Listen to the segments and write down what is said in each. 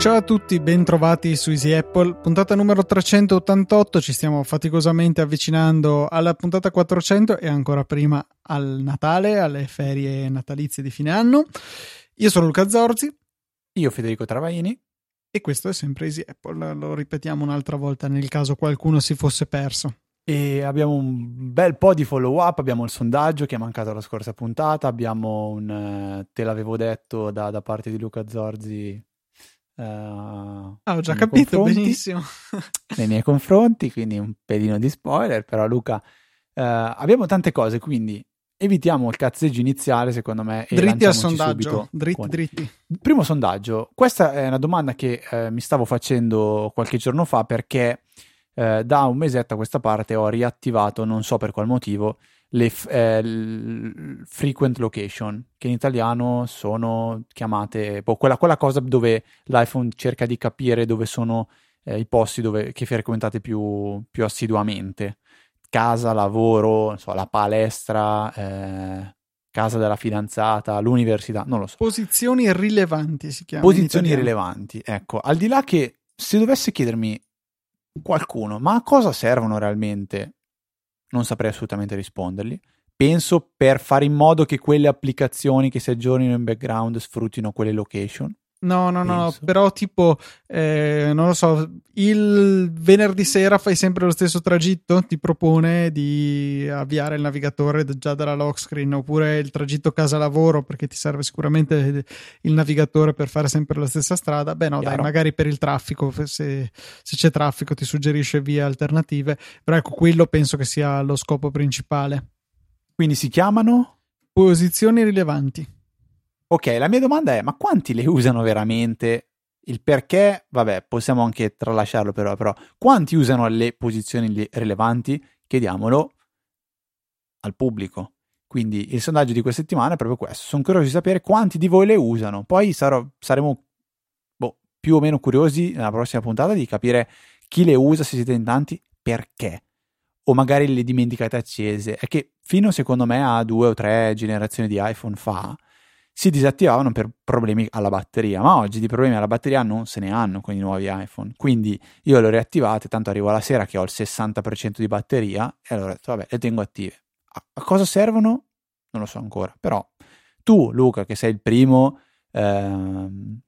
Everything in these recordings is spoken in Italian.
Ciao a tutti, bentrovati su Easy Apple, puntata numero 388, ci stiamo faticosamente avvicinando alla puntata 400 e ancora prima al Natale, alle ferie natalizie di fine anno. Io sono Luca Zorzi. Io Federico Travaini. E questo è sempre Easy Apple, lo ripetiamo un'altra volta nel caso qualcuno si fosse perso. E abbiamo un bel po' di follow up, abbiamo il sondaggio che è mancato la scorsa puntata, abbiamo un uh, te l'avevo detto da, da parte di Luca Zorzi Uh, ah, ho già capito benissimo. nei miei confronti, quindi un pedino di spoiler, però Luca, uh, abbiamo tante cose, quindi evitiamo il cazzeggio iniziale, secondo me. dritti al sondaggio, dritti, dritti. Primo sondaggio, questa è una domanda che uh, mi stavo facendo qualche giorno fa perché da un mesetto a questa parte ho riattivato, non so per qual motivo, le eh, frequent location, che in italiano sono chiamate boh, quella, quella, cosa dove l'iPhone cerca di capire dove sono eh, i posti dove, che frequentate più, più assiduamente. Casa, lavoro, so, la palestra, eh, casa della fidanzata, l'università, non lo so. Posizioni rilevanti si chiama. Posizioni rilevanti, ecco. Al di là che se dovesse chiedermi qualcuno, ma a cosa servono realmente non saprei assolutamente rispondergli. Penso per fare in modo che quelle applicazioni che si aggiornino in background sfruttino quelle location. No, no, no, però tipo, eh, non lo so, il venerdì sera fai sempre lo stesso tragitto, ti propone di avviare il navigatore già dalla lock screen, oppure il tragitto casa-lavoro, perché ti serve sicuramente il navigatore per fare sempre la stessa strada. Beh, no, Chiaro. dai, magari per il traffico, se, se c'è traffico ti suggerisce vie alternative, però ecco, quello penso che sia lo scopo principale. Quindi si chiamano? Posizioni rilevanti. Ok, la mia domanda è: ma quanti le usano veramente? Il perché, vabbè, possiamo anche tralasciarlo però, però quanti usano le posizioni rilevanti? Chiediamolo al pubblico. Quindi il sondaggio di questa settimana è proprio questo. Sono curioso di sapere quanti di voi le usano. Poi sarò, saremo boh, più o meno curiosi nella prossima puntata di capire chi le usa, se siete in tanti, perché. O magari le dimenticate accese. È che fino secondo me a due o tre generazioni di iPhone fa si disattivavano per problemi alla batteria, ma oggi di problemi alla batteria non se ne hanno con i nuovi iPhone. Quindi io le ho riattivate, tanto arrivo alla sera che ho il 60% di batteria e allora ho detto vabbè, le tengo attive. A, a cosa servono? Non lo so ancora, però tu Luca che sei il primo ehm,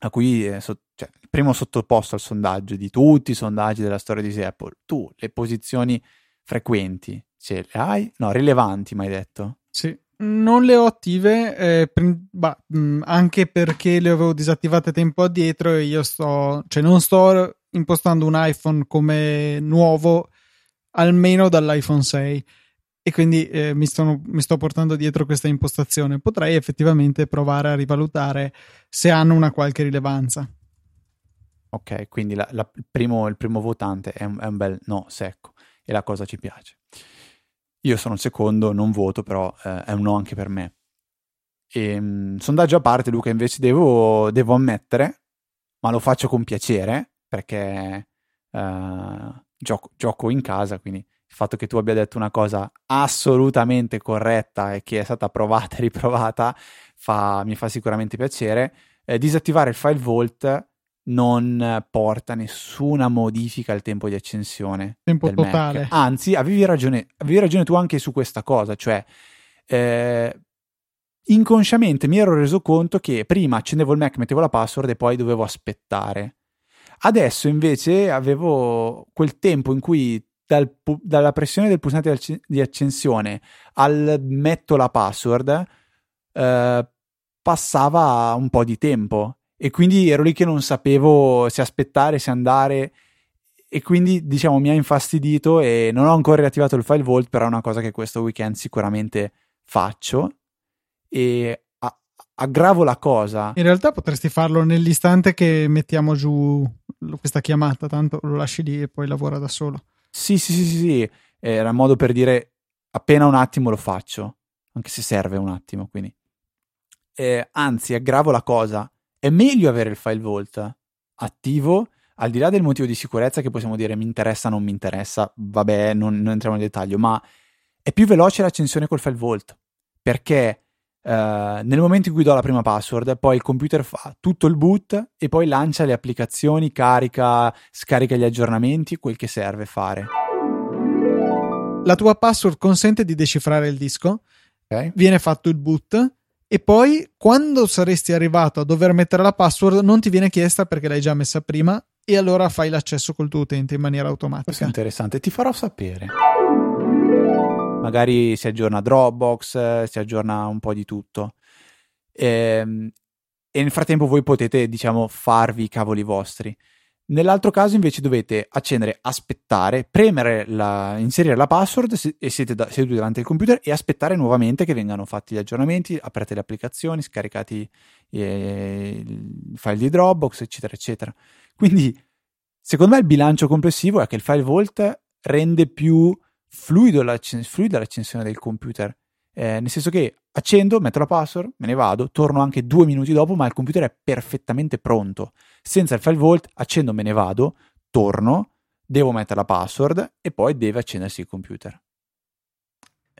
a cui eh, so, cioè, il primo sottoposto al sondaggio di tutti i sondaggi della storia di Apple, tu le posizioni frequenti ce le hai? No, rilevanti, mi hai detto? Sì. Non le ho attive, eh, prim- bah, mh, anche perché le avevo disattivate tempo addietro e io sto, cioè non sto impostando un iPhone come nuovo almeno dall'iPhone 6 e quindi eh, mi, sto, mi, sto, portando dietro questa impostazione. Potrei effettivamente provare a rivalutare se hanno una qualche rilevanza. Ok, quindi la, la, il, primo, il, primo, votante è un, è un bel no secco e la cosa ci piace. Io sono il secondo, non voto, però eh, è un no anche per me. E, ehm, mh, sondaggio a parte, Luca, invece devo, devo, ammettere, ma lo faccio con piacere, perché uh, gioco, gioco in casa, quindi il fatto che tu abbia detto una cosa assolutamente corretta e che è stata provata e riprovata fa, mi fa sicuramente piacere. Eh, disattivare il file vault non porta nessuna modifica al tempo di accensione. Tempo totale. Mac. Anzi, avevi ragione, avevi ragione tu anche su questa cosa, cioè eh, inconsciamente mi ero reso conto che prima accendevo il Mac, mettevo la password e poi dovevo aspettare. Adesso invece avevo quel tempo in cui dal, dalla pressione del pulsante di accensione al metto la password eh, passava un po' di tempo e quindi ero lì che non sapevo se aspettare, se andare e quindi diciamo mi ha infastidito e non ho ancora riattivato il file vault, però è una cosa che questo weekend sicuramente faccio e aggravo la cosa. In realtà potresti farlo nell'istante che mettiamo giù questa chiamata, tanto lo lasci lì e poi lavora da solo. Sì, sì, sì, sì, sì. era un modo per dire appena un attimo lo faccio, anche se serve un attimo, quindi. Eh, anzi, aggravo la cosa è meglio avere il file vault attivo al di là del motivo di sicurezza che possiamo dire mi interessa non mi interessa, vabbè, non, non, entriamo nel dettaglio, ma è più veloce l'accensione col file vault perché uh, nel momento in cui do la prima password, poi il computer fa tutto il boot e poi lancia le applicazioni, carica, scarica gli aggiornamenti, quel che serve fare. La tua password consente di decifrare il disco, okay. viene fatto il boot e poi quando saresti arrivato a dover mettere la password non ti viene chiesta perché l'hai già messa prima e allora fai l'accesso col tuo utente in maniera automatica. Questo è interessante, ti farò sapere. Magari si aggiorna Dropbox, si aggiorna un po' di tutto. E, ehm, e nel frattempo voi potete, diciamo, farvi i cavoli vostri. Nell'altro caso invece dovete accendere, aspettare, premere, la, inserire la password se, e siete da, seduti davanti al computer e aspettare nuovamente che vengano fatti gli aggiornamenti, aprite le applicazioni, scaricati eh, i file di Dropbox, eccetera, eccetera. Quindi, secondo me il bilancio complessivo è che il file vault rende più fluida l'accensione del computer. Eh, nel senso che accendo, metto la password, me ne vado, torno anche due minuti dopo, ma il computer è perfettamente pronto. Senza il file vault, accendo, me ne vado, torno, devo mettere la password e poi deve accendersi il computer.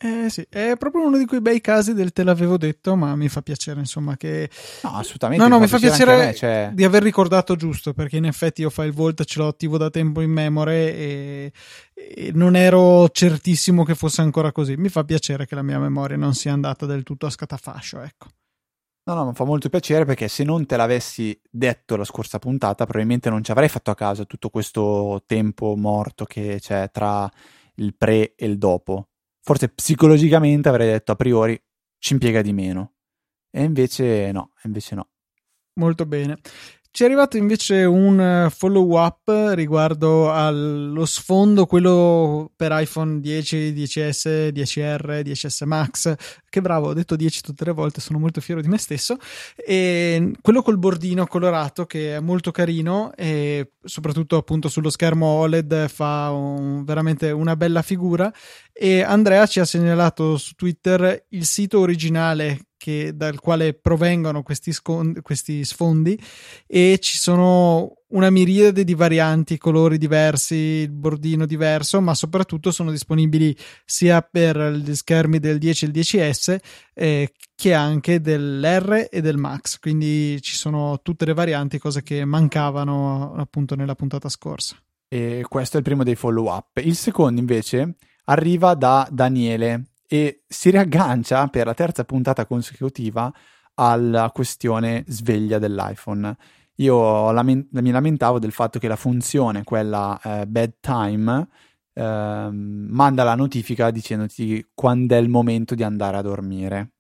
Eh sì, è proprio uno di quei bei casi del te l'avevo detto, ma mi fa piacere, insomma, che... No, assolutamente. No, no, mi fa piacere, me, cioè... di aver ricordato giusto, perché in effetti io File Vault ce l'ho attivo da tempo in memoria e... e, non ero certissimo che fosse ancora così. Mi fa piacere che la mia memoria non sia andata del tutto a scatafascio, ecco. No, no, mi fa molto piacere perché se non te l'avessi detto la scorsa puntata, probabilmente non ci avrei fatto a caso tutto questo tempo morto che c'è tra il pre e il dopo forse psicologicamente avrei detto a priori ci impiega di meno. E invece no, invece no. Molto bene. Ci è arrivato invece un eh, follow up riguardo allo sfondo, quello per iPhone 10, 10S, 10R, 10S Max. Che bravo, ho detto 10 tutte le volte, sono molto fiero di me stesso. E quello col bordino colorato che è molto carino e soprattutto appunto sullo schermo OLED fa un, veramente una bella figura. E Andrea ci ha segnalato su Twitter il sito originale che, dal quale provengono questi, scon- questi sfondi e ci sono una miriade di varianti, colori diversi, il bordino diverso, ma soprattutto sono disponibili sia per gli schermi del 10 e il 10S eh, che anche dell'R e del Max. Quindi ci sono tutte le varianti, cose che mancavano appunto nella puntata scorsa. E questo è il primo dei follow up. Il secondo invece arriva da Daniele e si riaggancia per la terza puntata consecutiva alla questione sveglia dell'iPhone. Io lament- mi lamentavo del fatto che la funzione, quella eh, bedtime, eh, manda la notifica dicendoti quando è il momento di andare a dormire.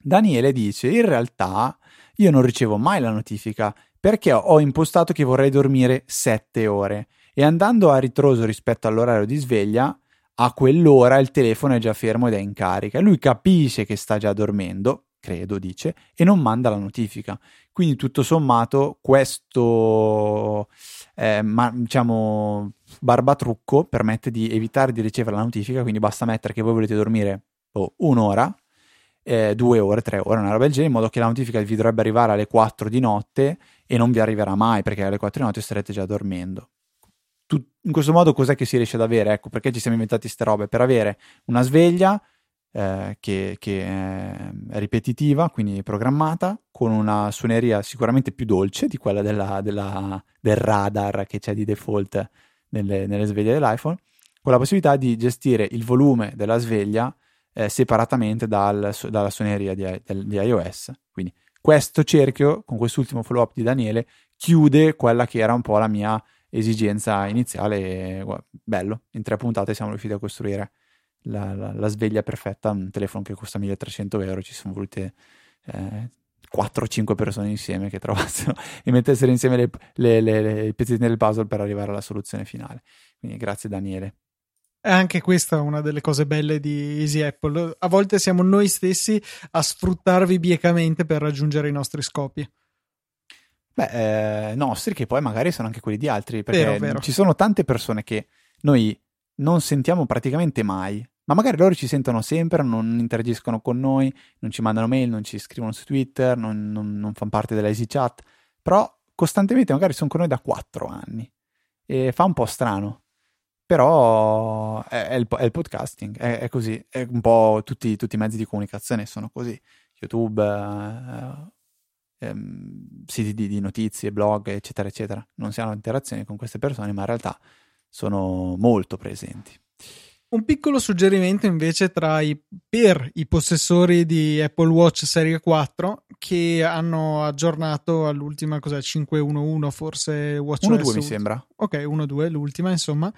Daniele dice: In realtà io non ricevo mai la notifica perché ho impostato che vorrei dormire 7 ore e andando a ritroso rispetto all'orario di sveglia a quell'ora il telefono è già fermo ed è in carica. Lui capisce che sta già dormendo, credo, dice, e non manda la notifica. Quindi tutto sommato questo eh, ma, diciamo barbatrucco permette di evitare di ricevere la notifica, quindi basta mettere che voi volete dormire oh, un'ora, eh, due ore, tre ore, una roba del genere, in modo che la notifica vi dovrebbe arrivare alle 4 di notte e non vi arriverà mai perché alle 4 di notte starete già dormendo tu, in questo modo cos'è che si riesce ad avere? Ecco, perché ci siamo inventati queste robe? Per avere una sveglia eh, che, che, è ripetitiva, quindi programmata, con una suoneria sicuramente più dolce di quella della, della, del radar che c'è di default nelle, nelle, sveglie dell'iPhone, con la possibilità di gestire il volume della sveglia eh, separatamente dal, dalla suoneria di, di iOS. Quindi questo cerchio, con quest'ultimo follow-up di Daniele, chiude quella che era un po' la mia esigenza iniziale. Bello, in tre puntate siamo riusciti a costruire la, la, la sveglia perfetta, un telefono che costa 1300 euro, ci sono volute eh, 4-5 persone insieme che trovassero e mettessero insieme le, le, le, i pezzettini del puzzle per arrivare alla soluzione finale. Quindi grazie Daniele. Anche questa è una delle cose belle di Easy Apple. A volte siamo noi stessi a sfruttarvi biecamente per raggiungere i nostri scopi. Beh, eh, nostri che poi magari sono anche quelli di altri, perché vero, vero. ci sono tante persone che noi non sentiamo praticamente mai, ma magari loro ci sentono sempre, non interagiscono con noi, non ci mandano mail, non ci scrivono su Twitter, non, non, non fanno parte della Easy Chat, però costantemente magari sono con noi da quattro anni e fa un po' strano. Però è, è, il, è il, podcasting, è, è, così, è un po' tutti, tutti, i mezzi di comunicazione sono così. YouTube, eh, ehm, siti di, di, notizie, blog, eccetera, eccetera. Non si hanno interazioni con queste persone, ma in realtà sono molto presenti. Un piccolo suggerimento invece i, per i possessori di Apple Watch Serie 4 che hanno aggiornato all'ultima cos'è 5.1.1 forse WatchOS 1.2 mi sembra. Ok, 1.2 l'ultima insomma.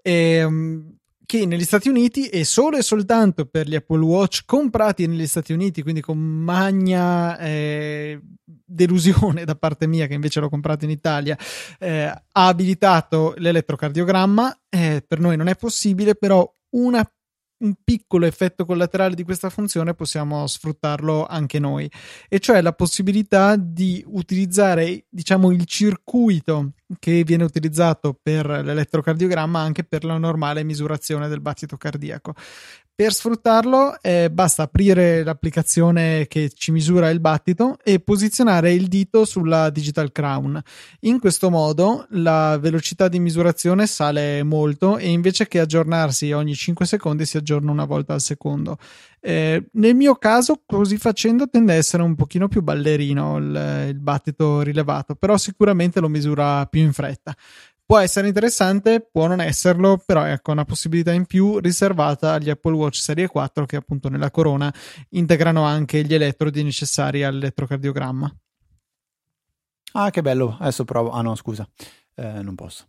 E, ehm, che negli Stati Uniti e solo e soltanto per gli Apple Watch comprati negli Stati Uniti, quindi con magna eh, delusione da parte mia che invece l'ho comprato in Italia, eh, ha abilitato l'elettrocardiogramma. Eh, per noi non è possibile, però una un piccolo effetto collaterale di questa funzione possiamo sfruttarlo anche noi, e cioè la possibilità di utilizzare, diciamo, il circuito che viene utilizzato per l'elettrocardiogramma anche per la normale misurazione del battito cardiaco. Per sfruttarlo eh, basta aprire l'applicazione che ci misura il battito e posizionare il dito sulla Digital Crown. In questo modo la velocità di misurazione sale molto e invece che aggiornarsi ogni 5 secondi si aggiorna una volta al secondo. Eh, nel mio caso, così facendo, tende a essere un pochino più ballerino il, il battito rilevato, però sicuramente lo misura più in fretta. Può essere interessante, può non esserlo, però ecco una possibilità in più riservata agli Apple Watch Serie 4 che appunto nella corona integrano anche gli elettrodi necessari all'elettrocardiogramma. Ah, che bello! Adesso provo. Ah, no, scusa, eh, non posso.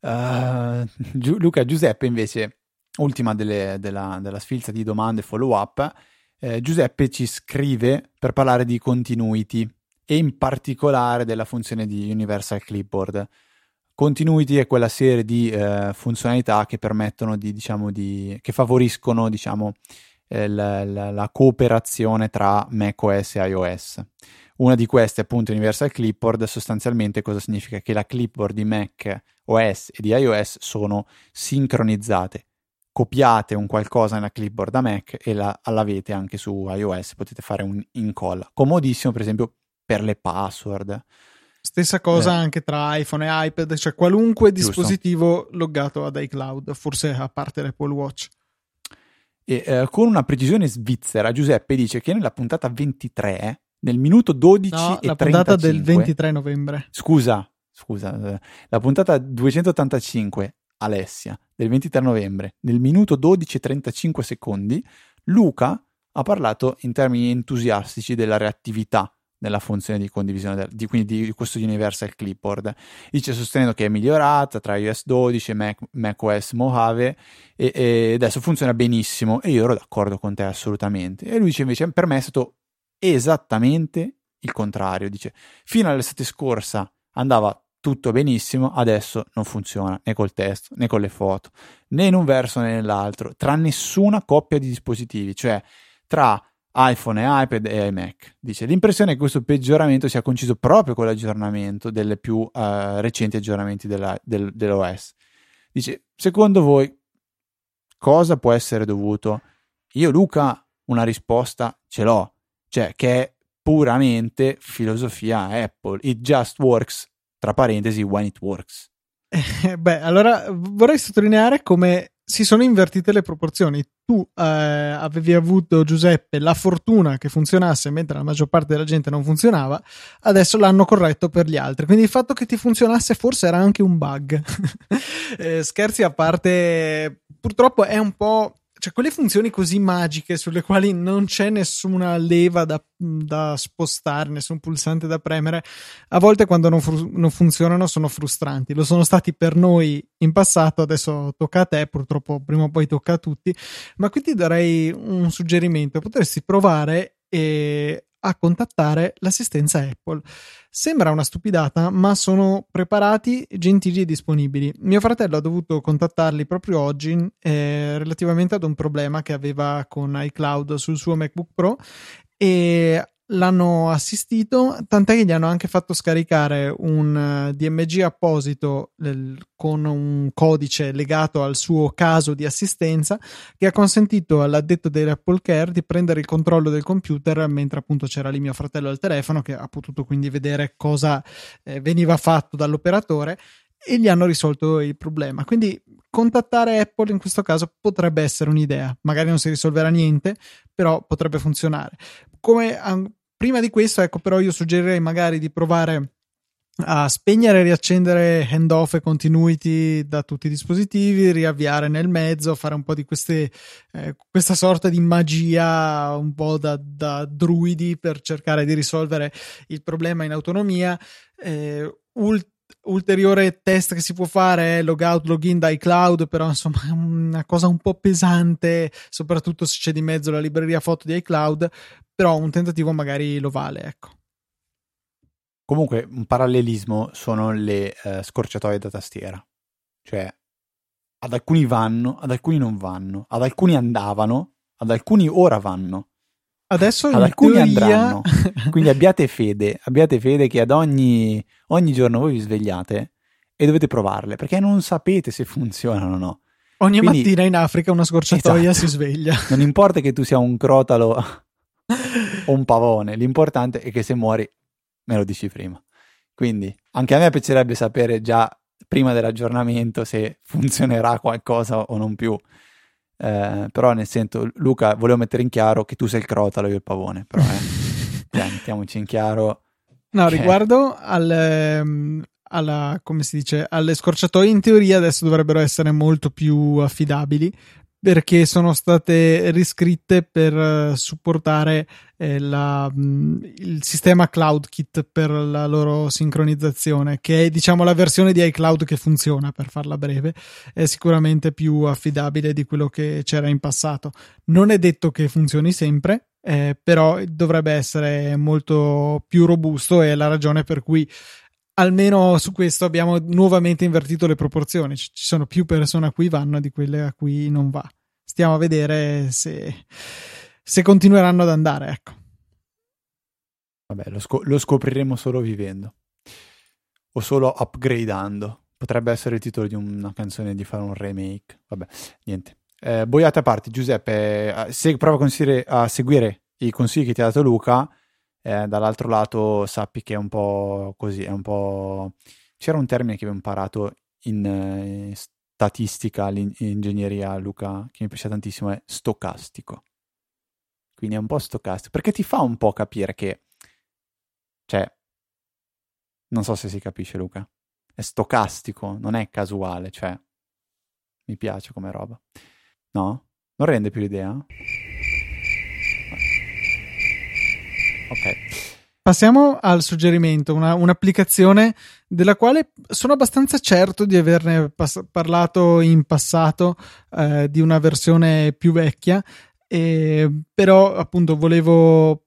Uh, Gi- Luca Giuseppe, invece, ultima delle, della, della, sfilza di domande follow up. Eh, Giuseppe ci scrive per parlare di continuity e in particolare della funzione di Universal Clipboard. Continuity è quella serie di eh, funzionalità che permettono di, diciamo, di, che favoriscono, diciamo, eh, la, la, la, cooperazione tra macOS e iOS. Una di queste, appunto, Universal Clipboard, sostanzialmente cosa significa? Che la clipboard di Mac OS e di iOS sono sincronizzate. Copiate un qualcosa nella clipboard da Mac e la, l'avete anche su iOS, potete fare un incolla. Comodissimo, per esempio, per le password Stessa cosa eh. anche tra iPhone e iPad, cioè qualunque Giusto. dispositivo loggato ad iCloud, forse a parte l'Apple Watch. E, eh, con una precisione svizzera, Giuseppe dice che nella puntata 23, nel minuto 12 no, e la 35, puntata del 23 novembre. Scusa, scusa, eh, la puntata 285, Alessia, del 23 novembre, nel minuto 12 e 35 secondi, Luca ha parlato in termini entusiastici della reattività nella funzione di condivisione del, di, quindi di questo Universal Clipboard. Dice sostenendo che è migliorata tra iOS 12 e Mac, macOS Mojave e, e, adesso funziona benissimo e io ero d'accordo con te assolutamente. E lui dice invece per me è stato esattamente il contrario. Dice fino all'estate scorsa andava tutto benissimo, adesso non funziona né col testo né con le foto, né in un verso né nell'altro, tra nessuna coppia di dispositivi, cioè tra iPhone e iPad e iMac. Dice l'impressione è che questo peggioramento sia coinciso proprio con l'aggiornamento delle più uh, recenti aggiornamenti della, del, dell'OS. Dice, secondo voi cosa può essere dovuto? Io, Luca, una risposta ce l'ho, cioè che è puramente filosofia Apple. It just works, tra parentesi, when it works. Eh, beh, allora vorrei sottolineare come si sono invertite le proporzioni. Tu eh, avevi avuto, Giuseppe, la fortuna che funzionasse mentre la maggior parte della gente non funzionava, adesso l'hanno corretto per gli altri. Quindi il fatto che ti funzionasse forse era anche un bug. eh, scherzi a parte, purtroppo è un po' cioè quelle funzioni così magiche sulle quali non c'è nessuna leva da, da spostare, nessun pulsante da premere, a volte quando non, fru- non, funzionano sono frustranti. Lo sono stati per noi in passato, adesso tocca a te, purtroppo prima o poi tocca a tutti, ma qui ti darei un suggerimento, potresti provare e a contattare l'assistenza Apple. Sembra una stupidata, ma sono preparati, gentili e disponibili. Mio fratello ha dovuto contattarli proprio oggi eh, relativamente ad un problema che aveva con iCloud sul suo MacBook Pro e l'hanno assistito, tant'è che gli hanno anche fatto scaricare un eh, DMG apposito con un codice legato al suo caso di assistenza che ha consentito all'addetto dell'Apple Care di prendere il controllo del computer mentre appunto c'era lì mio fratello al telefono che ha potuto quindi vedere cosa eh, veniva fatto dall'operatore e gli hanno risolto il problema. Quindi contattare Apple in questo caso potrebbe essere un'idea. Magari non si risolverà niente, però potrebbe funzionare. Come prima di questo, ecco, però io suggerirei magari di provare a spegnere e riaccendere handoff e continuity da tutti i dispositivi, riavviare nel mezzo, fare un po' di queste, eh, questa sorta di magia un po' da, da, druidi per cercare di risolvere il problema in autonomia. Eh, ult- ulteriore test che si può fare è logout, login da iCloud, però insomma è una cosa un po' pesante, soprattutto se c'è di mezzo la libreria foto di iCloud, però un tentativo magari lo vale, ecco. Comunque un parallelismo sono le uh, scorciatoie da tastiera, cioè ad alcuni vanno, ad alcuni non vanno, ad alcuni andavano, ad alcuni ora vanno. Adesso ad alcuni teoria... andranno. Quindi abbiate fede, abbiate fede che ad ogni, ogni giorno voi vi svegliate e dovete provarle, perché non sapete se funzionano o no. Ogni Quindi, mattina in Africa una scorciatoia esatto. si sveglia. Non importa che tu sia un crotalo o un pavone, l'importante è che se muori me lo dici prima. Quindi anche a me piacerebbe sapere già prima dell'aggiornamento se funzionerà qualcosa o non più. Eh, però nel senso, Luca, volevo mettere in chiaro che tu sei il crotalo e io il pavone, però eh, cioè, mettiamoci in chiaro. No, che... riguardo al, um, alla, come si dice, alle scorciatoie, in teoria adesso dovrebbero essere molto più affidabili perché sono state riscritte per eh, supportare eh, la, mm, il sistema CloudKit per la loro sincronizzazione, che è diciamo la versione di iCloud che funziona, per farla breve, è sicuramente più affidabile di quello che c'era in passato. Non è detto che funzioni sempre, eh, però dovrebbe essere molto più robusto e è la ragione per cui almeno su questo abbiamo nuovamente invertito le proporzioni. Ci sono più persone a cui vanno di quelle a cui non va. Stiamo a vedere se, se continueranno ad andare, ecco. Vabbè, lo, scop- lo scopriremo solo vivendo o solo upgradando. Potrebbe essere il titolo di una canzone di fare un remake. Vabbè, niente. Eh, boiate a parte, Giuseppe, eh, se prova a, a seguire i consigli che ti ha dato Luca eh, dall'altro lato sappi che è un po' così, è un po'... C'era un termine che avevo imparato in eh, statistica, in ingegneria, Luca, che mi piace tantissimo, è stocastico. Quindi è un po' stocastico, perché ti fa un po' capire che... Cioè, non so se si capisce Luca, è stocastico, non è casuale, cioè... Mi piace come roba. No? Non rende più l'idea? Ok. Passiamo al suggerimento, una, un'applicazione della quale sono abbastanza certo di averne pas- parlato in passato, eh, di una versione più vecchia, eh, però appunto volevo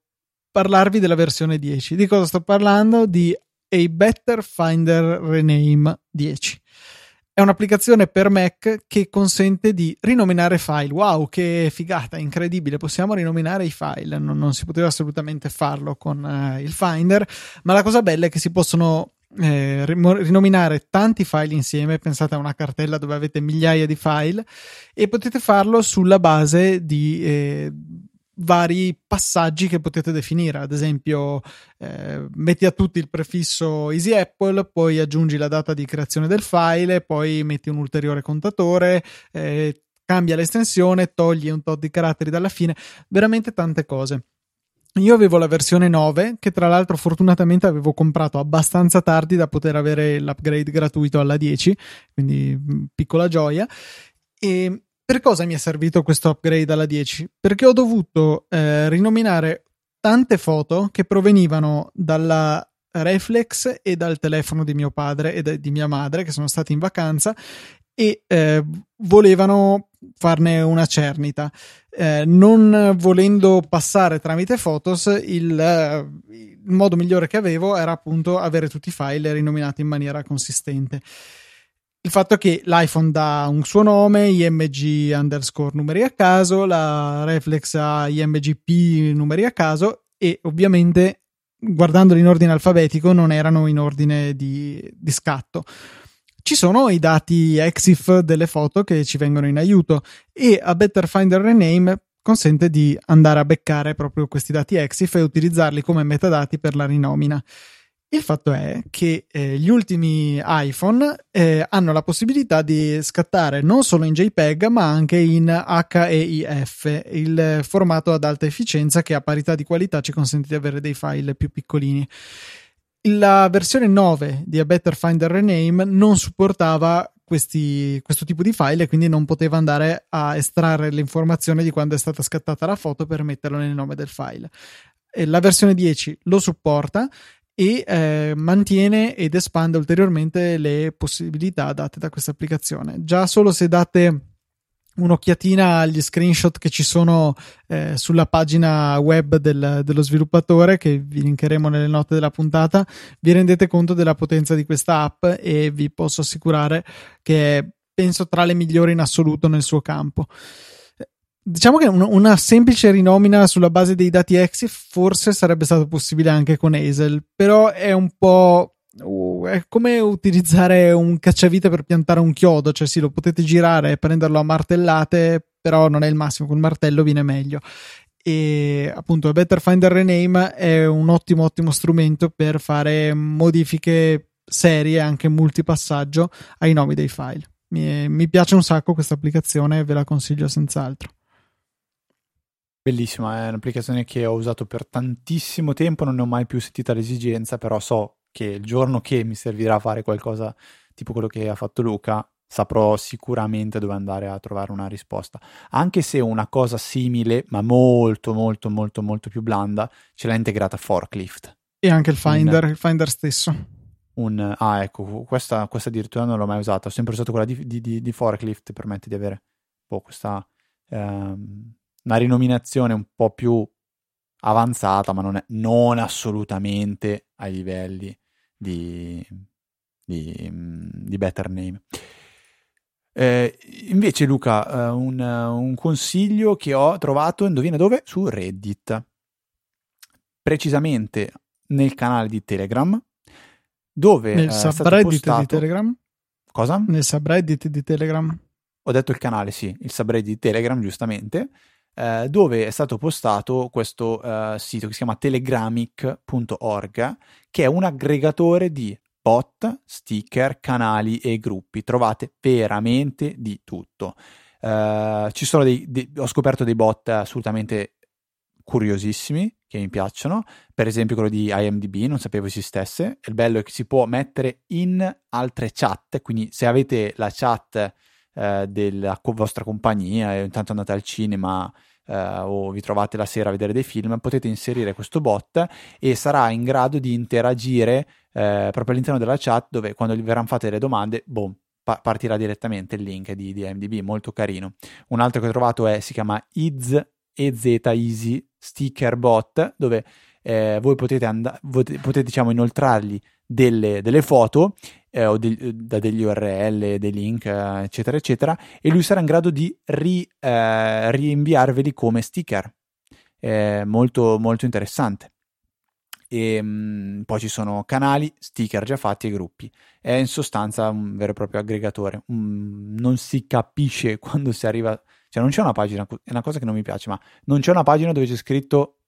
parlarvi della versione 10. Di cosa sto parlando? Di A Better Finder Rename 10. È un'applicazione per Mac che consente di rinominare file. Wow, che figata, incredibile! Possiamo rinominare i file. Non, non si poteva assolutamente farlo con uh, il Finder, ma la cosa bella è che si possono eh, rinominare tanti file insieme. Pensate a una cartella dove avete migliaia di file e potete farlo sulla base di eh, vari passaggi che potete definire. Ad esempio, eh, metti a tutti il prefisso Easy Apple, poi aggiungi la data di creazione del file, poi metti un ulteriore contatore, eh, cambia l'estensione, togli un tot di caratteri dalla fine, veramente tante cose. Io avevo la versione 9, che tra l'altro fortunatamente avevo comprato abbastanza tardi da poter avere l'upgrade gratuito alla 10, quindi mm, piccola gioia. E per cosa mi è servito questo upgrade alla 10? Perché ho dovuto eh, rinominare tante foto che provenivano dalla reflex e dal telefono di mio padre e di mia madre che sono stati in vacanza e eh, volevano farne una cernita. Eh, non volendo passare tramite Photos, il, eh, il modo migliore che avevo era appunto avere tutti i file rinominati in maniera consistente il fatto che l'iPhone dà un suo nome, IMG underscore numeri a caso, la Reflex ha IMGP numeri a caso e ovviamente guardandoli in ordine alfabetico non erano in ordine di, di scatto. Ci sono i dati EXIF delle foto che ci vengono in aiuto e a Better Finder Rename consente di andare a beccare proprio questi dati EXIF e utilizzarli come metadati per la rinomina. Il fatto è che eh, gli ultimi iPhone eh, hanno la possibilità di scattare non solo in JPEG ma anche in HEIF, il formato ad alta efficienza che a parità di qualità ci consente di avere dei file più piccolini. La versione 9 di A Better Finder Rename non supportava questi, questo tipo di file e quindi non poteva andare a estrarre l'informazione di quando è stata scattata la foto per metterlo nel nome del file. La versione 10 lo supporta e eh, mantiene ed espande ulteriormente le possibilità date da questa applicazione. Già solo se date un'occhiatina agli screenshot che ci sono eh, sulla pagina web del, dello sviluppatore che vi linkeremo nelle note della puntata vi rendete conto della potenza di questa app e vi posso assicurare che è penso tra le migliori in assoluto nel suo campo Diciamo che una semplice rinomina sulla base dei dati EXIF forse sarebbe stato possibile anche con Hazel, però è un po'. Uh, è come utilizzare un cacciavite per piantare un chiodo, cioè sì, lo potete girare e prenderlo a martellate, però non è il massimo, con il martello viene meglio. E appunto, Better Finder Rename è un ottimo, ottimo strumento per fare modifiche serie, anche multipassaggio, ai nomi dei file. Mi, mi piace un sacco questa applicazione ve la consiglio senz'altro. Bellissima, è un'applicazione che ho usato per tantissimo tempo, non ne ho mai più sentita l'esigenza, però so che il giorno che mi servirà a fare qualcosa tipo quello che ha fatto Luca, saprò sicuramente dove andare a trovare una risposta. Anche se una cosa simile, ma molto, molto, molto, molto più blanda, ce l'ha integrata Forklift. E anche il Finder, un, il Finder stesso. Un, ah, ecco, questa, questa addirittura non l'ho mai usata. Ho sempre usato quella di, di, di, di Forklift, permette di avere boh, questa... Um, una rinominazione un po' più avanzata, ma non, è, non assolutamente ai livelli di, di, di Better Name. Eh, invece, Luca, eh, un, un, consiglio che ho trovato, indovina dove? Su Reddit, precisamente nel canale di Telegram, dove nel subreddit postato... di Telegram. Cosa? Nel subreddit di Telegram. Ho detto il canale, sì, il subreddit di Telegram, giustamente eh, dove è stato postato questo eh, sito che si chiama telegramic.org, che è un aggregatore di bot, sticker, canali e gruppi. Trovate veramente di tutto. Uh, ci sono dei, dei, ho scoperto dei bot assolutamente curiosissimi che mi piacciono, per esempio quello di IMDb, non sapevo esistesse. Il bello è che si può mettere in altre chat, quindi se avete la chat eh, della vostra compagnia e intanto andate al cinema eh, o vi trovate la sera a vedere dei film, potete inserire questo bot e sarà in grado di interagire eh, proprio all'interno della chat dove quando gli verranno fatte le domande, boom, pa- partirà direttamente il link di, di MDB, molto carino. Un altro che ho trovato è, si chiama Iz, EZ Easy Sticker Bot, dove eh, voi potete, and- potete diciamo, inoltrargli delle, delle foto eh, o de- da degli URL, dei link, eh, eccetera, eccetera, e lui sarà in grado di ri- eh, rinviarveli come sticker. molto, molto interessante. E, mh, mm, poi ci sono canali, sticker già fatti e gruppi. È in sostanza un vero e proprio aggregatore. Um, non si capisce quando si arriva, cioè non c'è una pagina, è una cosa che non mi piace, ma non c'è una pagina dove c'è scritto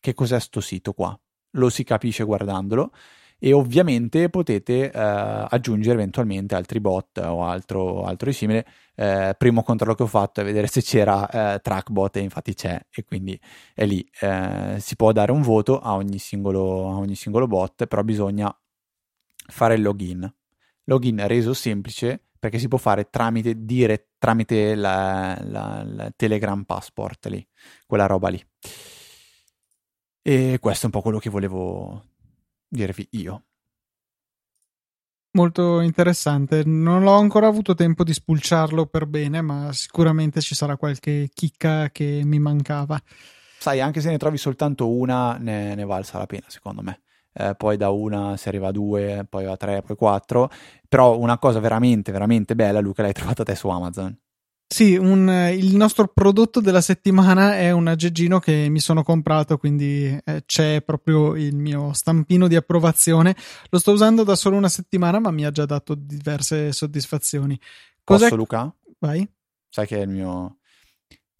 che cos'è sto sito qua. Lo si capisce guardandolo e ovviamente potete eh, aggiungere eventualmente altri bot o altro, altro di simile. Eh, primo controllo che ho fatto è vedere se c'era eh, trackbot e infatti c'è e quindi è lì. Eh, si può dare un voto a ogni, singolo, a ogni singolo bot, però bisogna fare il login. Login reso semplice perché si può fare tramite, dire, tramite la, la, la Telegram Passport lì, quella roba lì. E questo è un po' quello che volevo dirvi io. Molto interessante. Non ho ancora avuto tempo di spulciarlo per bene, ma sicuramente ci sarà qualche chicca che mi mancava. Sai, anche se ne trovi soltanto una, ne, ne valsa la pena, secondo me. Eh, poi da una si arriva a due, poi a tre, poi quattro. Però una cosa veramente, veramente bella, Luca, l'hai trovata te su Amazon. Sì, un, il nostro prodotto della settimana è un aggeggino che mi sono comprato, quindi eh, c'è proprio il mio stampino di approvazione. Lo sto usando da solo una settimana, ma mi ha già dato diverse soddisfazioni. Cos'è? Posso, Luca? Vai. Sai che è il mio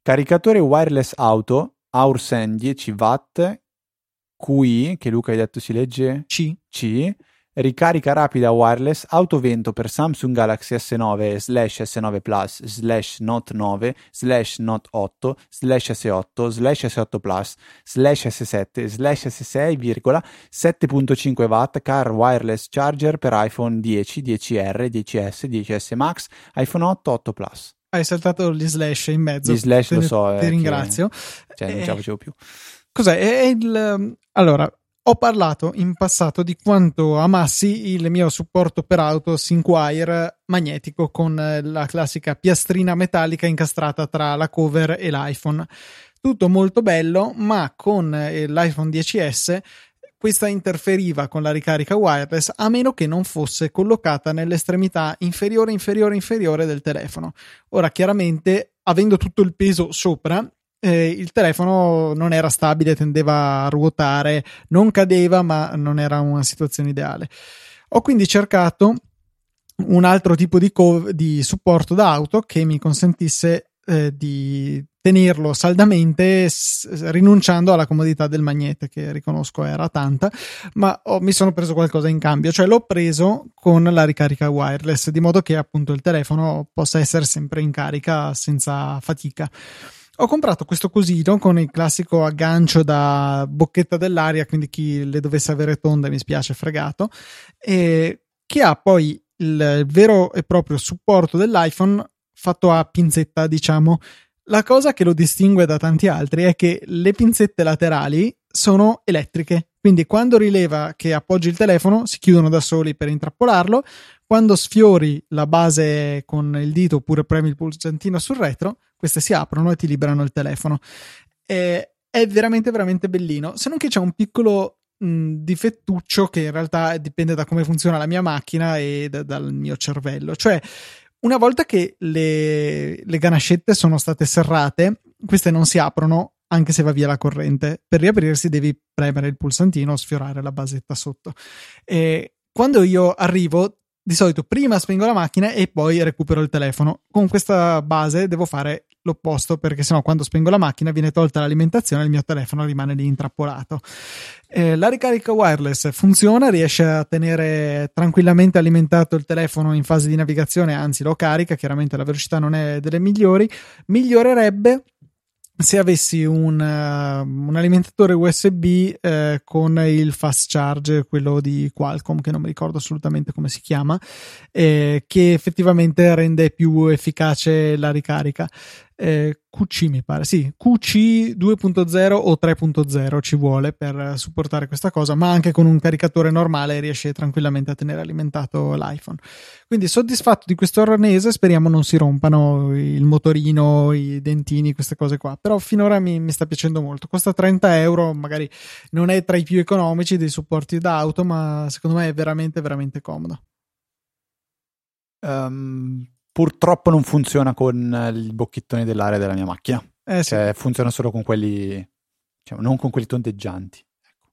caricatore wireless auto Aursen 10 watt QI, che Luca hai detto si legge C. C ricarica rapida wireless autovento per Samsung Galaxy S9 slash S9 Plus slash Note 9 slash Note 8 slash S8 slash S8 Plus slash S7 slash S6, 7.5 watt car wireless charger per iPhone 10, 10R, 10S, 10S Max, iPhone 8, 8 Plus. Hai saltato gli slash in mezzo. Gli slash te, lo so. Ti ringrazio. Che, cioè, non ce la facevo più. Cos'è? È il, allora, ho parlato in passato di quanto amassi il mio supporto per auto Synquire magnetico con la classica piastrina metallica incastrata tra la cover e l'iPhone. Tutto molto bello, ma con eh, l'iPhone 10S questa interferiva con la ricarica wireless a meno che non fosse collocata nell'estremità inferiore, inferiore, inferiore del telefono. Ora, chiaramente, avendo tutto il peso sopra, eh, il telefono non era stabile, tendeva a ruotare, non cadeva, ma non era una situazione ideale. Ho quindi cercato un altro tipo di, co- di supporto d'auto che mi consentisse eh, di tenerlo saldamente s- rinunciando alla comodità del magnete che riconosco era tanta ma ho, mi sono preso qualcosa in cambio cioè l'ho preso con la ricarica wireless di modo che appunto il telefono possa essere sempre in carica senza fatica ho comprato questo cosino con il classico aggancio da bocchetta dell'aria, quindi chi le dovesse avere tonde mi spiace fregato, e che ha poi il vero e proprio supporto dell'iPhone fatto a pinzetta, diciamo. La cosa che lo distingue da tanti altri è che le pinzette laterali sono elettriche, quindi quando rileva che appoggi il telefono si chiudono da soli per intrappolarlo, quando sfiori la base con il dito oppure premi il pulsantino sul retro, queste si aprono e ti liberano il telefono. E è veramente, veramente bellino. Se non che c'è un piccolo mh, difettuccio che in realtà dipende da come funziona la mia macchina e da, dal mio cervello. Cioè, una volta che le, le ganascette sono state serrate, queste non si aprono anche se va via la corrente. Per riaprirsi devi premere il pulsantino o sfiorare la basetta sotto. E quando io arrivo, di solito prima spengo la macchina e poi recupero il telefono. Con questa base devo fare l'opposto perché sennò quando spengo la macchina viene tolta l'alimentazione e il mio telefono rimane lì intrappolato. Eh, la ricarica wireless funziona, riesce a tenere tranquillamente alimentato il telefono in fase di navigazione, anzi lo carica, chiaramente la velocità non è delle migliori, migliorerebbe se avessi un, uh, un alimentatore USB uh, con il fast charge, quello di Qualcomm, che non mi ricordo assolutamente come si chiama, eh, che effettivamente rende più efficace la ricarica eh, QC mi pare, sì, QC 2.0 o 3.0 ci vuole per supportare questa cosa, ma anche con un caricatore normale riesce tranquillamente a tenere alimentato l'iPhone. Quindi soddisfatto di questo arnese, speriamo non si rompano il motorino, i dentini, queste cose qua, però finora mi, mi sta piacendo molto, costa 30 euro, magari non è tra i più economici dei supporti d'auto, ma secondo me è veramente, veramente comodo. Um, Purtroppo non funziona con eh, il bocchettone dell'aria della mia macchina. Eh, sì. cioè, funziona solo con quelli, cioè, non con quelli tondeggianti.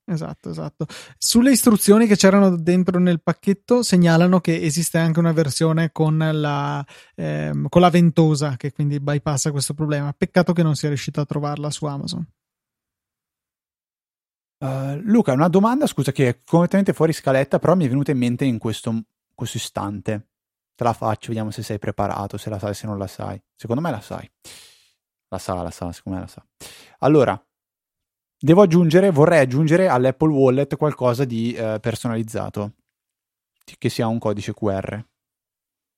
Esatto, esatto. Sulle istruzioni che c'erano dentro nel pacchetto segnalano che esiste anche una versione con la, ehm, con la ventosa che quindi bypassa questo problema. Peccato che non sia riuscito a trovarla su Amazon. Uh, Luca, una domanda, scusa, che è completamente fuori scaletta, però mi è venuta in mente in questo, questo istante. Te la faccio, vediamo se sei preparato, se la sai, se non la sai. Secondo me la sai. La sa, la sa, secondo me la sa. Allora, devo aggiungere, vorrei aggiungere all'Apple Wallet qualcosa di eh, personalizzato, che sia un codice QR.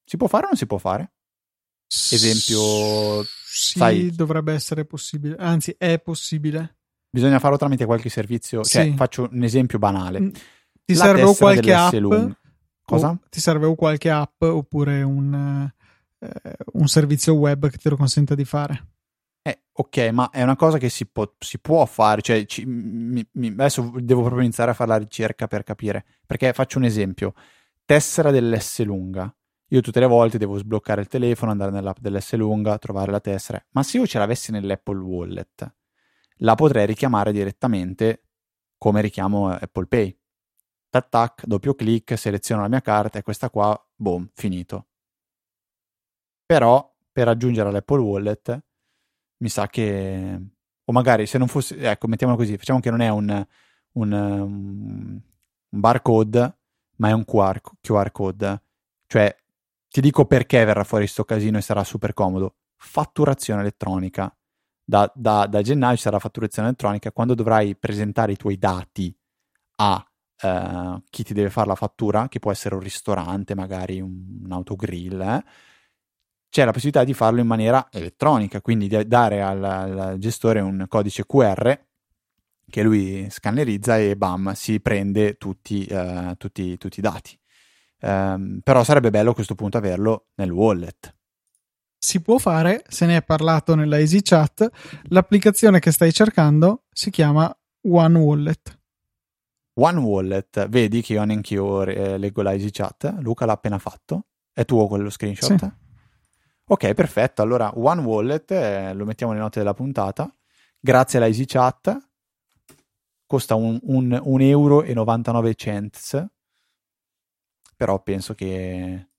Si può fare o non si può fare? Esempio, sì, sai, dovrebbe essere possibile, anzi è possibile. Bisogna farlo tramite qualche servizio, cioè sì. faccio un esempio banale. Mm, ti La serve qualche app lung. Cosa? ti serve o qualche app oppure un, eh, un, servizio web che te lo consenta di fare. Eh, ok, ma è una cosa che si può, si può fare. Cioè, ci, mi, mi, adesso devo proprio iniziare a fare la ricerca per capire. Perché faccio un esempio: tessera dell'S lunga. io tutte le volte devo sbloccare il telefono, andare nell'app dell'S lunga, trovare la tessera. Ma se io ce l'avessi nell'Apple Wallet, la potrei richiamare direttamente come richiamo Apple Pay. Tac tac, doppio clic, seleziono la mia carta e questa qua, boom, finito. Però per aggiungere all'Apple Wallet mi sa che o magari se non fosse ecco mettiamolo così facciamo che non è un, un, un barcode ma è un QR, QR code. Cioè ti dico perché verrà fuori questo casino e sarà super comodo. Fatturazione elettronica. Da, da, da, gennaio sarà fatturazione elettronica. Quando dovrai presentare i tuoi dati a eh, chi ti deve fare la fattura che può essere un ristorante magari un, autogrill eh, c'è la possibilità di farlo in maniera elettronica, quindi di dare al, al gestore un codice QR che lui scannerizza e bam, si prende tutti, uh, tutti, tutti i dati. Um, però sarebbe bello a questo punto averlo nel wallet. Si può fare, se ne è parlato nella EasyChat, l'applicazione che stai cercando si chiama One Wallet. One Wallet, vedi che io neanche io eh, leggo la EasyChat, Luca l'ha appena fatto, è tuo quello screenshot? Sì. Ok, perfetto. Allora, One Wallet eh, lo mettiamo nelle note della puntata. Grazie alla EasyChat. Costa un, un, un euro e 99 cents. Però penso che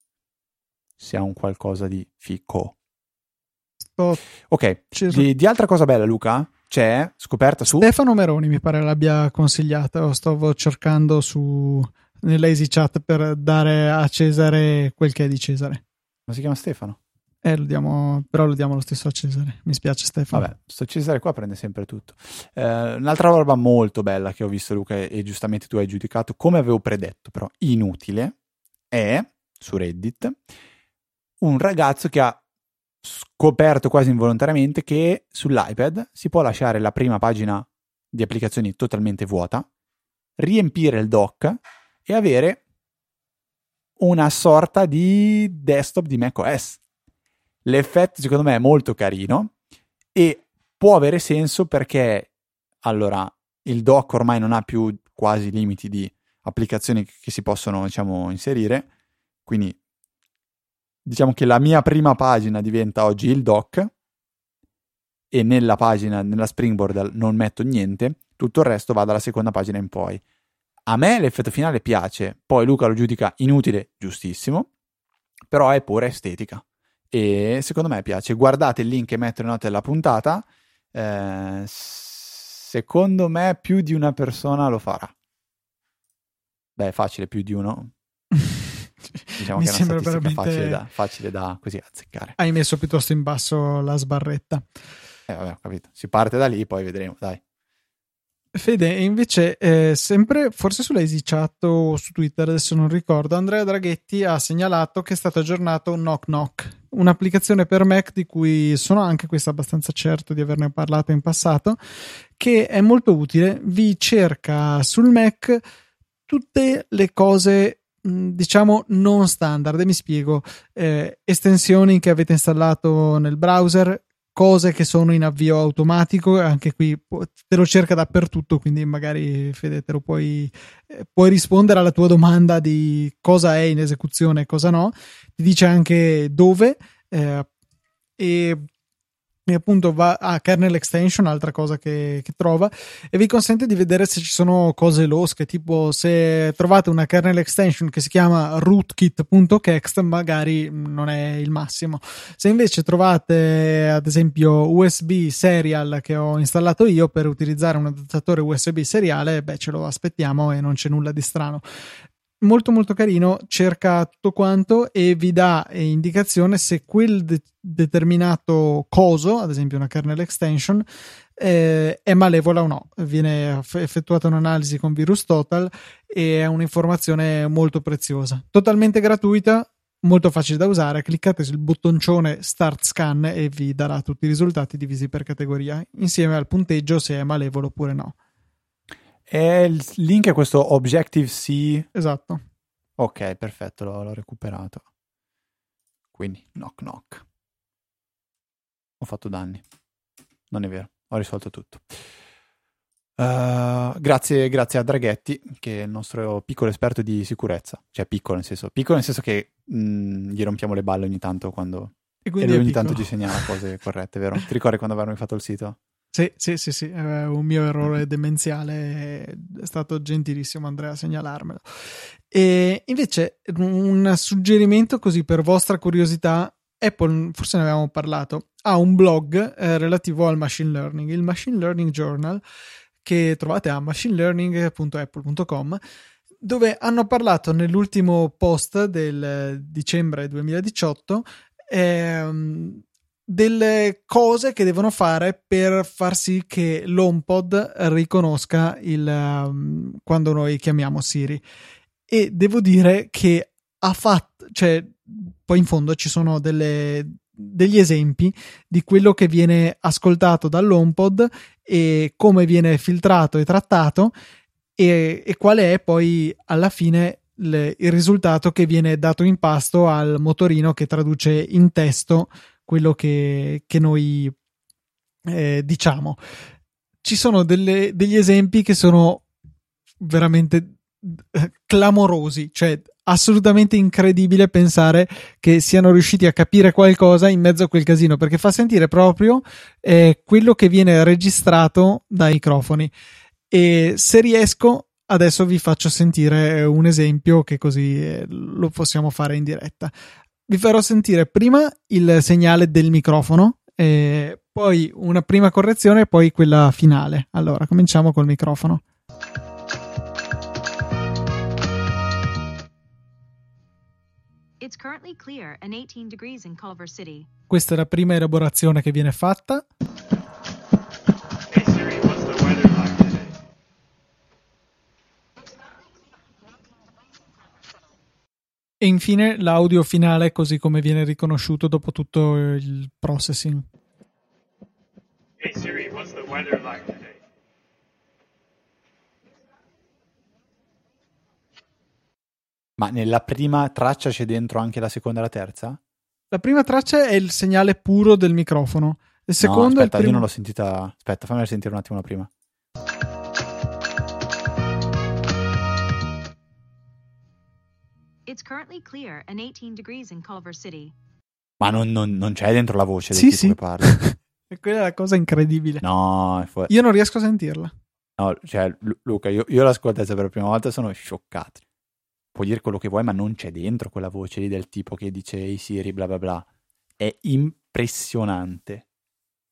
sia un qualcosa di fico. Oh, ok, di, di, altra cosa bella, Luca? C'è scoperta su Stefano Meroni, mi pare l'abbia consigliata. Stavo cercando su nella EasyChat per dare a Cesare quel che è di Cesare. Ma si chiama Stefano? Eh, lo diamo, però lo diamo lo stesso a Cesare. Mi spiace, Stefano. Vabbè, sto Cesare qua prende sempre tutto. Eh, un'altra roba molto bella che ho visto, Luca, e giustamente tu hai giudicato, come avevo predetto, però inutile, è su Reddit un ragazzo che ha scoperto quasi involontariamente che sull'iPad si può lasciare la prima pagina di applicazioni totalmente vuota, riempire il dock e avere una sorta di desktop di macOS. L'effetto secondo me è molto carino e può avere senso perché allora il dock ormai non ha più quasi limiti di applicazioni che si possono diciamo inserire quindi diciamo che la mia prima pagina diventa oggi il dock e nella pagina nella springboard non metto niente tutto il resto va dalla seconda pagina in poi a me l'effetto finale piace poi Luca lo giudica inutile giustissimo però è pura estetica e secondo me piace. Guardate il link che metto nelle note della puntata. Eh, secondo me più di una persona lo farà. Beh, facile, più di uno. Diciamo Mi che statistica veramente... facile, da, facile da così azzeccare. Hai messo piuttosto in basso la sbarretta. Eh, vabbè, ho capito. Si parte da lì, poi vedremo, dai. Fede, invece, eh, sempre forse sulla EasyChat o su Twitter, adesso non ricordo, Andrea Draghetti ha segnalato che è stato aggiornato Knock Knock, un'applicazione per Mac di cui sono anche questo abbastanza certo di averne parlato in passato, che è molto utile, vi cerca sul Mac tutte le cose diciamo non standard. E mi spiego. Eh, estensioni che avete installato nel browser cose che sono in avvio automatico, anche qui te lo cerca dappertutto, quindi magari Fede te lo puoi, eh, puoi rispondere alla tua domanda di cosa è in esecuzione e cosa no, ti dice anche dove eh, e e appunto va a kernel extension, altra cosa che, che, trova, e vi consente di vedere se ci sono cose losche, tipo se trovate una kernel extension che si chiama rootkit.kext, magari non è il massimo. Se invece trovate ad esempio USB serial che ho installato io per utilizzare un adattatore USB seriale, beh ce lo aspettiamo e non c'è nulla di strano molto molto carino, cerca tutto quanto e vi dà eh, indicazione se quel de- determinato coso, ad esempio una kernel extension, eh, è malevola o no. Viene effettuata un'analisi con VirusTotal e è un'informazione molto preziosa. Totalmente gratuita, molto facile da usare. Cliccate sul bottoncione Start Scan e vi darà tutti i risultati divisi per categoria, insieme al punteggio se è malevolo oppure no. E il link è questo Objective-C. Esatto. Ok, perfetto, l'ho, l'ho recuperato. Quindi, knock knock. Ho fatto danni. Non è vero, ho risolto tutto. Uh, grazie, grazie, a Draghetti, che è il nostro piccolo esperto di sicurezza. Cioè, piccolo nel senso, piccolo nel senso che mh, mm, gli rompiamo le balle ogni tanto quando. E, e lui ogni tanto ci segnala cose corrette, vero? Ti ricordi quando avevamo fatto il sito? Sì, sì, sì, sì, è un mio errore demenziale, è stato gentilissimo Andrea a segnalarmelo. E invece un suggerimento così per vostra curiosità, Apple, forse ne avevamo parlato, ha un blog eh, relativo al machine learning, il Machine Learning Journal, che trovate a machinelearning.apple.com dove hanno parlato nell'ultimo post del dicembre 2018 ehm, delle cose che devono fare per far sì che l'HomePod riconosca il, um, quando noi chiamiamo Siri. E devo dire che ha fatto, cioè, poi in fondo ci sono delle, degli esempi di quello che viene ascoltato dall'HomePod e come viene filtrato e trattato e, e qual è poi alla fine il risultato che viene dato in pasto al motorino che traduce in testo quello che, che noi eh, diciamo. Ci sono delle, degli esempi che sono veramente eh, clamorosi, cioè assolutamente incredibile pensare che siano riusciti a capire qualcosa in mezzo a quel casino, perché fa sentire proprio eh, quello che viene registrato dai microfoni. E se riesco, adesso vi faccio sentire un esempio che così eh, lo possiamo fare in diretta vi farò sentire prima il segnale del microfono, poi una prima correzione e poi quella finale. Allora, cominciamo col microfono. Questa è la prima elaborazione che viene fatta. E infine l'audio finale così come viene riconosciuto dopo tutto il processing. Hey Siri, what's the weather like today? Ma nella prima traccia c'è dentro anche la seconda e la terza? La prima traccia è il segnale puro del microfono. Il secondo no, aspetta, è il primo... io non l'ho sentita. Aspetta, fammi sentire un attimo la prima. It's currently clear and 18 degrees in Culver City. Ma non, non, non c'è dentro la voce del sì, tipo sì. che parla. e quella è la cosa incredibile. No, fu- io non riesco a sentirla. No, cioè, Luca, io, io l'ascolto per la prima volta e sono scioccato. Puoi dire quello che vuoi, ma non c'è dentro quella voce lì del tipo che dice Ehi Siri, bla bla bla. È impressionante.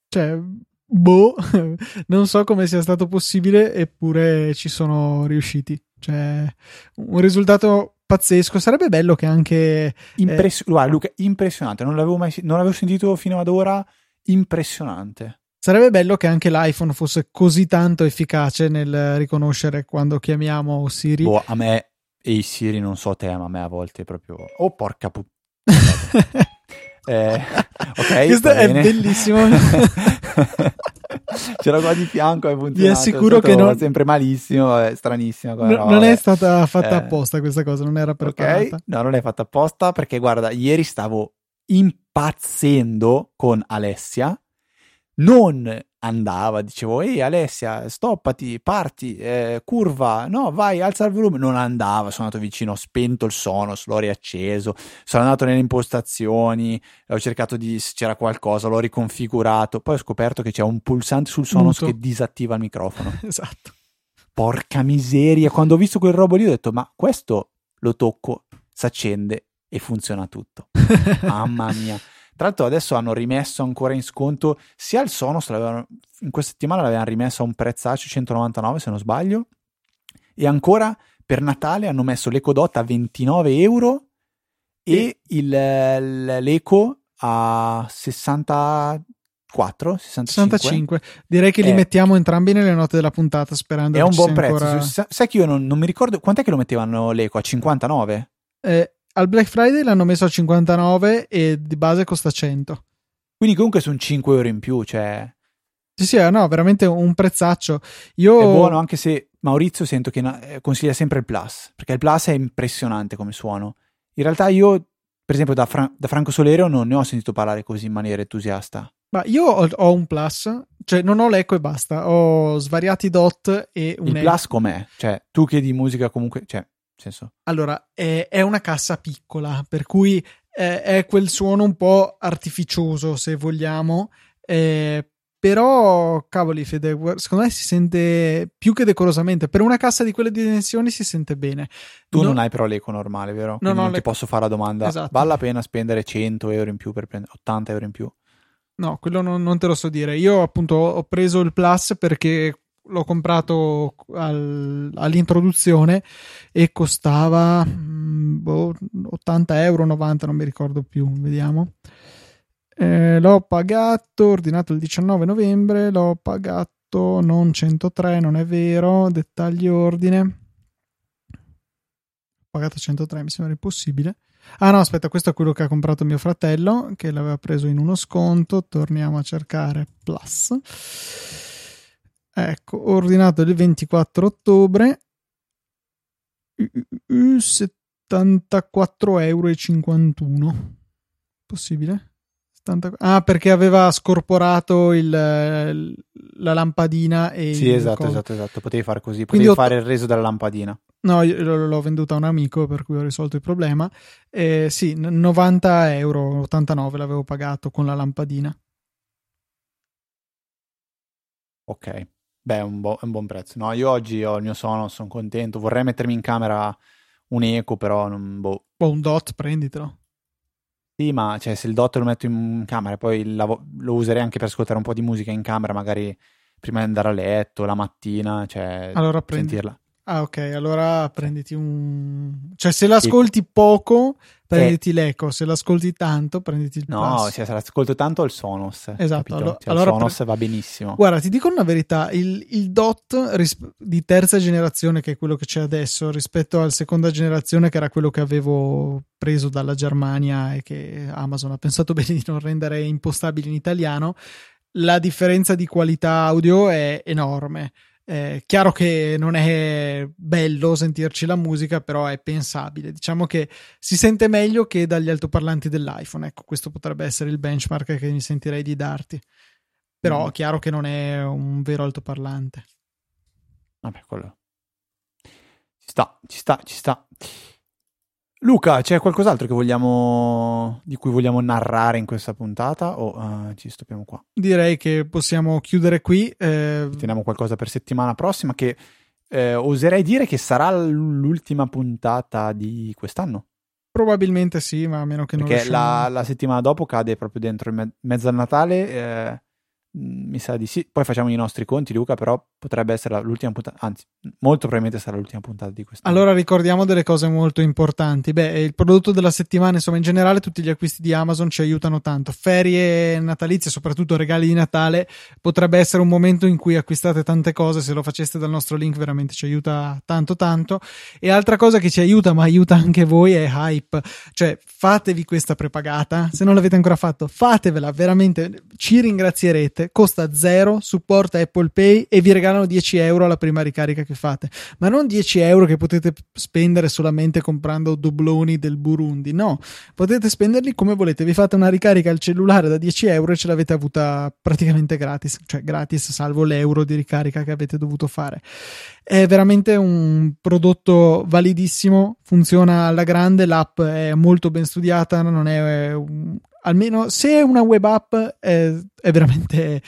Cioè, boh, non so come sia stato possibile, eppure ci sono riusciti. Cioè, un risultato pazzesco. Sarebbe bello che anche. Impress- eh... Guarda, Luca, impressionante. Non l'avevo mai non l'avevo sentito fino ad ora. Impressionante. Sarebbe bello che anche l'iPhone fosse così tanto efficace nel riconoscere quando chiamiamo Siri. Boh, a me e Siri non so te, ma a me a volte proprio. Oh, porca puttana. eh, ok, questo è bellissimo. C'era qua di fianco e Vi assicuro che non... sempre malissimo, è stranissimo. No, non è stata fatta eh... apposta questa cosa, non era preparata. Ok, no, non è fatta apposta perché guarda, ieri stavo impazzendo con Alessia non andava, dicevo, ehi Alessia, stoppati, parti, eh, curva, no, vai, alza il volume, non andava, sono andato vicino, ho spento il Sonos, l'ho riacceso, sono andato nelle impostazioni, ho cercato di, se c'era qualcosa, l'ho riconfigurato, poi ho scoperto che c'è un pulsante sul Sonos Muto. che disattiva il microfono. esatto. Porca miseria, quando ho visto quel robo lì ho detto, ma questo lo tocco, si accende e funziona tutto. Mamma mia. Tra l'altro adesso hanno rimesso ancora in sconto sia il Sonos, in questa settimana l'avevano rimesso a un prezzaccio 199 se non sbaglio, e ancora per Natale hanno messo l'Eco Dot a 29 euro e il, l'Eco a 64 65. 65. Direi che li eh, mettiamo entrambi nelle note della puntata sperando è che un buon prezzo ancora... sai che io non, non, mi ricordo quant'è che lo mettevano l'Eco a 59 eh, al Black Friday l'hanno messo a 59 e di base costa 100. Quindi comunque sono 5 euro in più, cioè... Sì, sì, no, veramente un prezzaccio. Io... È buono anche se Maurizio sento che eh, consiglia sempre il Plus, perché il Plus è impressionante come suono. In realtà io, per esempio, da, Fra- da Franco Solerio non ne ho sentito parlare così in maniera entusiasta. Ma io ho, ho, un plus, cioè non ho l'eco e basta, ho svariati dot e un Il plus com'è? Cioè, tu che di musica comunque, cioè, senso. Allora, è, è, una cassa piccola, per cui è, è, quel suono un po' artificioso, se vogliamo, eh, però, cavoli, Fede, secondo me si sente più che decorosamente. Per una cassa di quelle dimensioni si sente bene. Tu no, non hai però l'eco normale, vero? Non, non ti posso fare la domanda. Esatto. Vale la pena spendere 100 euro in più per prendere 80 euro in più? No, quello non, non te lo so dire. Io appunto ho preso il Plus perché l'ho comprato al, all'introduzione e costava mm, boh, 80 euro, 90, non mi ricordo più. Vediamo. Eh, l'ho pagato, ordinato il 19 novembre, l'ho pagato non 103, non è vero, dettagli ordine. Ho pagato 103, mi sembra impossibile. Ah no, aspetta, questo è quello che ha comprato mio fratello, che l'aveva preso in uno sconto. Torniamo a cercare Plus. Ecco, ordinato il 24 ottobre. 74,51 euro. Possibile? Ah, perché aveva scorporato il, la lampadina e Sì, esatto, esatto, esatto. Potevi fare così, potevi Quindi fare ho... il reso della lampadina. No, io l'ho venduta a un amico per cui ho risolto il problema. Eh, sì, 90 euro, 89 l'avevo pagato con la lampadina. Ok, beh, è un, bo- è un buon prezzo. No, io oggi ho il mio suono, sono contento. Vorrei mettermi in camera un eco, però non... Boh. O un dot, prenditelo. Sì, ma cioè, se il dot lo metto in camera, poi lav- lo userei anche per ascoltare un po' di musica in camera, magari prima di andare a letto, la mattina, cioè allora prendi, sentirla. Ah, ok, allora prenditi un. cioè, se l'ascolti sì. poco, prenditi eh. l'eco, se l'ascolti tanto, prenditi il No, plus. cioè, se l'ascolto tanto il Sonos. Esatto, allo- cioè, allora il Sonos pre- va benissimo. Guarda, ti dico una verità: il, il DOT ris- di terza generazione, che è quello che c'è adesso, rispetto al seconda generazione, che era quello che avevo preso dalla Germania e che Amazon ha pensato bene di non rendere impostabile in italiano, la differenza di qualità audio è enorme eh, chiaro che non è bello sentirci la musica, però è pensabile. Diciamo che si sente meglio che dagli altoparlanti dell'iPhone. Ecco, questo potrebbe essere il benchmark che mi sentirei di darti. Però mm. chiaro che non è un vero altoparlante. Vabbè, quello. Ci sta, ci sta, ci sta. Luca, c'è qualcos'altro vogliamo, di cui vogliamo narrare in questa puntata o uh, ci stoppiamo qua? Direi che possiamo chiudere qui. Eh... Teniamo qualcosa per settimana prossima che eh, oserei dire che sarà l'ultima puntata di quest'anno. Probabilmente sì, ma a meno che Perché non Perché la, la, settimana dopo cade proprio dentro in me- mezzo al Natale. Eh, mi sa di sì. Poi facciamo i nostri conti, Luca, però potrebbe essere l'ultima puntata, anzi, molto probabilmente sarà l'ultima puntata di questa. Allora ricordiamo delle cose molto importanti. Beh, il prodotto della settimana, insomma, in generale tutti gli acquisti di Amazon ci aiutano tanto. Ferie natalizie, soprattutto regali di Natale, potrebbe essere un momento in cui acquistate tante cose, se lo faceste dal nostro link veramente ci aiuta tanto tanto. E altra cosa che ci aiuta, ma aiuta anche voi, è Hype. Cioè, fatevi questa prepagata, se non l'avete ancora fatto, fatevela, veramente ci ringrazierete fate, costa zero, supporta Apple Pay e vi regalano 10 euro alla prima ricarica che fate. Ma non 10 euro che potete spendere solamente comprando dobloni del Burundi, no, potete spenderli come volete. Vi fate una ricarica al cellulare da 10 euro e ce l'avete avuta praticamente gratis, cioè gratis salvo l'euro di ricarica che avete dovuto fare. È veramente un prodotto validissimo, funziona alla grande, l'app è molto ben studiata, non è almeno se una web app è, è veramente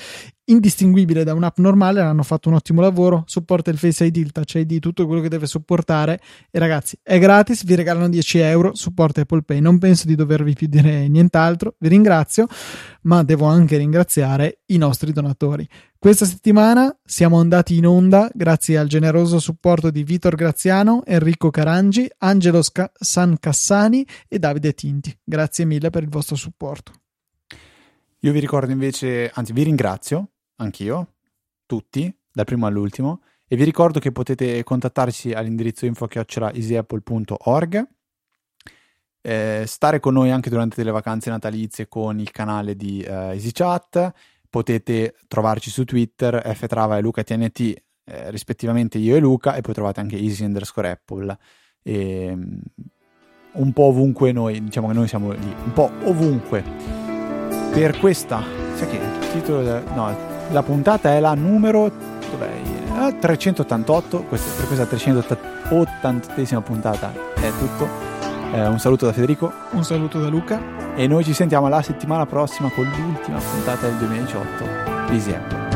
indistinguibile da un'app normale, hanno fatto un ottimo lavoro, supporta il Face ID, il Touch ID, tutto quello che deve supportare e ragazzi è gratis, vi regalano 10 euro, supporta Apple Pay, non penso di dovervi più dire nient'altro, vi ringrazio, ma devo anche ringraziare i nostri donatori. Questa settimana siamo andati in onda grazie al generoso supporto di Vitor Graziano, Enrico Carangi, Angelo Sca- San Cassani e Davide Tinti. Grazie mille per il vostro supporto. Io vi ricordo invece, anzi vi ringrazio anch'io, tutti, dal primo all'ultimo, e vi ricordo che potete contattarci all'indirizzo info-easyapple.org, eh, stare con noi anche durante le vacanze natalizie con il canale di eh, EasyChat, potete trovarci su Twitter, ftrava e lucatnt, eh, rispettivamente io e Luca, e poi trovate anche easy underscore apple. E, um, un po' ovunque noi, diciamo che noi siamo lì, un po' ovunque. Per questa sai che il titolo del- no, la puntata è la numero dov'è? Eh, 388 questa, per questa 388esima puntata è tutto Eh, un saluto da Federico. Un saluto da Luca. e noi ci sentiamo la settimana prossima con l'ultima puntata del 2018 di Apple